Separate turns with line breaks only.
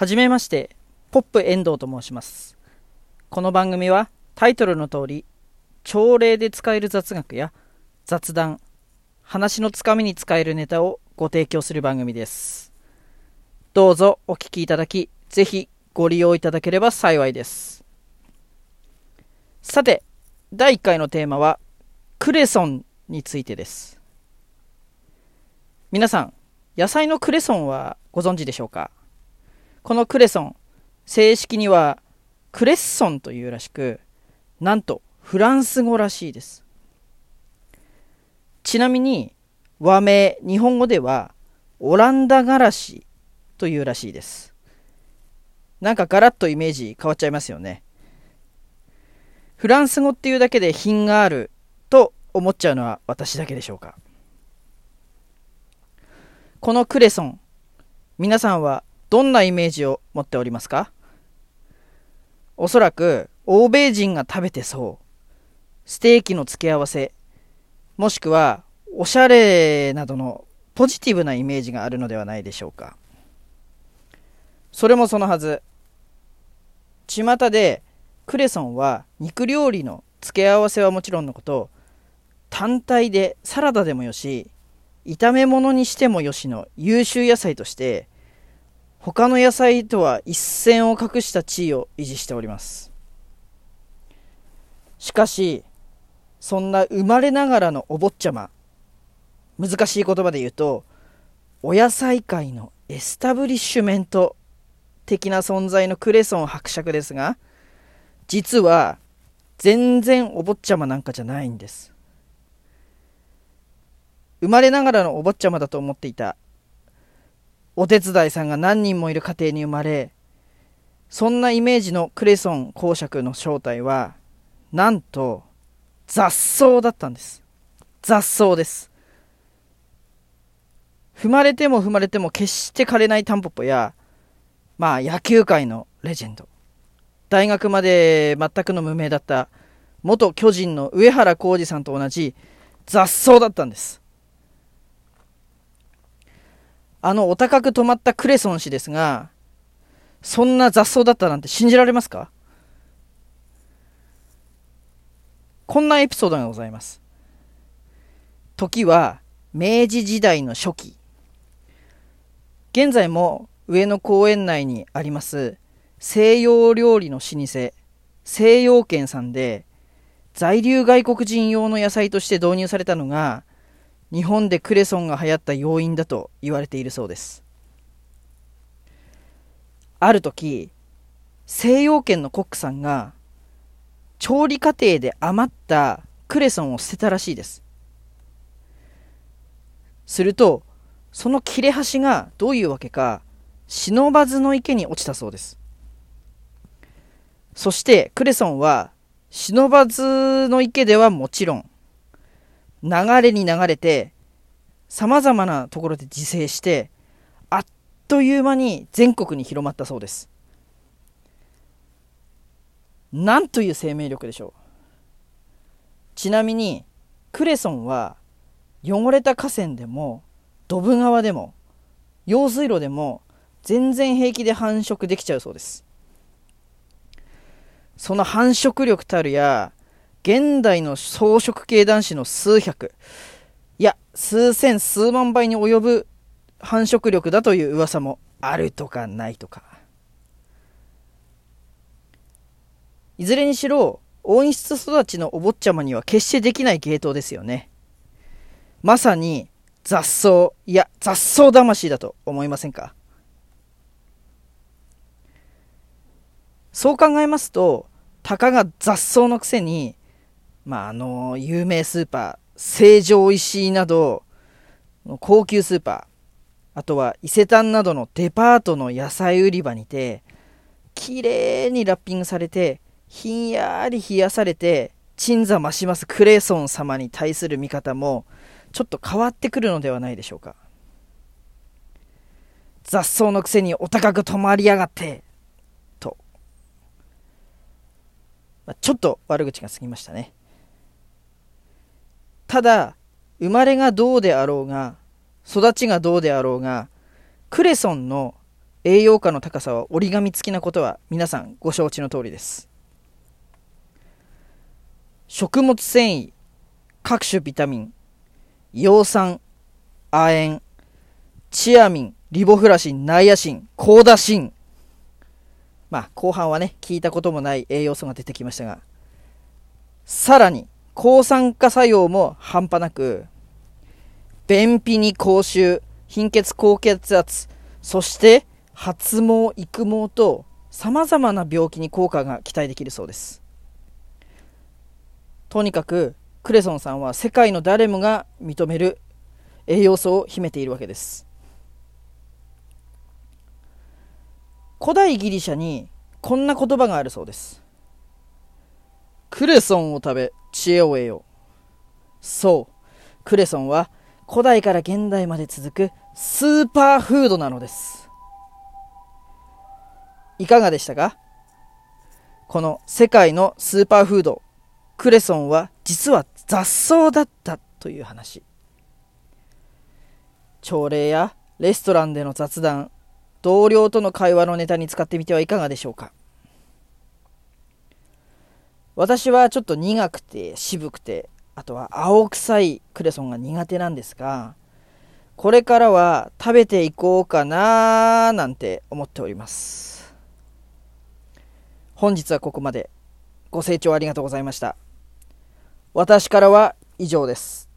はじめまして、ポップ遠藤と申します。この番組はタイトルの通り、朝礼で使える雑学や雑談、話のつかみに使えるネタをご提供する番組です。どうぞお聞きいただき、ぜひご利用いただければ幸いです。さて、第1回のテーマは、クレソンについてです。皆さん、野菜のクレソンはご存知でしょうか？このクレソン、正式にはクレッソンというらしく、なんとフランス語らしいです。ちなみに、和名、日本語ではオランダガラシというらしいです。なんかガラッとイメージ変わっちゃいますよね。フランス語っていうだけで品があると思っちゃうのは私だけでしょうか。このクレソン、皆さんはどんなイメージを持っておりますか？おそらく欧米人が食べてそう。ステーキの付け合わせ、もしくはおしゃれなどのポジティブなイメージがあるのではないでしょうか。それもそのはず。巷でクレソンは肉料理の付け合わせはもちろんのこと、単体でサラダでもよし、炒め物にしてもよしの優秀野菜として他の野菜とは一線を画した地位を維持しております。しかしそんな生まれながらのお坊ちゃま難しい言葉で言うとお野菜界のエスタブリッシュメント的な存在のクレソン伯爵ですが実は全然お坊ちゃまなんかじゃないんです。生まれながらのお坊ちゃまだと思っていたお手伝いさんが何人もいる家庭に生まれそんなイメージのクレソン公爵の正体はなんと雑草だったんです。雑草です。踏まれても踏まれても決して枯れないタンポポやまあ野球界のレジェンド。大学まで全くの無名だった元巨人の上原浩二さんと同じ雑草だったんです。あのお高く止まったクレソン氏ですが、そんな雑草だったなんて信じられますか？こんなエピソードがございます。時は明治時代の初期。現在も上野公園内にあります西洋料理の老舗、西洋軒さんで在留外国人用の野菜として導入されたのが日本でクレソンが流行った要因だと言われているそうです。ある時西洋圏のコックさんが調理過程で余ったクレソンを捨てたらしいです。するとその切れ端がどういうわけか忍ばずの池に落ちたそうです。そしてクレソンは忍ばずの池ではもちろん流れに流れて様々なところで自生してあっという間に全国に広まったそうです。なんという生命力でしょう。ちなみにクレソンは汚れた河川でもドブ川でも用水路でも全然平気で繁殖できちゃうそうです。その繁殖力たるや現代の草食系男子の数百。いや数千数万倍に及ぶ繁殖力だという噂もあるとかないとか。いずれにしろ温室育ちのお坊ちゃまには決してできない芸当ですよね。まさに雑草いや雑草魂だと思いませんか。そう考えますとたかが雑草のくせにまあ、あの有名スーパー成城石井など高級スーパーあとは伊勢丹などのデパートの野菜売り場にて綺麗にラッピングされてひんやり冷やされて鎮座増しますクレソン様に対する見方もちょっと変わってくるのではないでしょうか。雑草のくせにお高く止まりやがってと、ま、ちょっと悪口が過ぎましたね。ただ生まれがどうであろうが育ちがどうであろうがクレソンの栄養価の高さは折り紙付きなことは皆さんご承知の通りです。食物繊維各種ビタミン葉酸亜鉛チアミンリボフラシンナイアシンコーダシン。まあ後半はね聞いたこともない栄養素が出てきましたがさらに抗酸化作用も半端なく便秘に口臭貧血高血圧そして発毛育毛と様々な病気に効果が期待できるそうです。とにかくクレソンさんは世界の誰もが認める栄養素を秘めているわけです。古代ギリシャにこんな言葉があるそうです。クレソンを食べ知恵を得よ。うそう。クレソンは古代から現代まで続くスーパーフードなのです。いかがでしたか？この世界のスーパーフード。クレソンは実は雑草だったという話。朝礼やレストランでの雑談同僚との会話のネタに使ってみてはいかがでしょうか？私はちょっと苦くて渋くてあとは青臭いクレソンが苦手なんですがこれからは食べていこうかなーなんて思っております本日はここまで。ご清聴ありがとうございました。私からは以上です。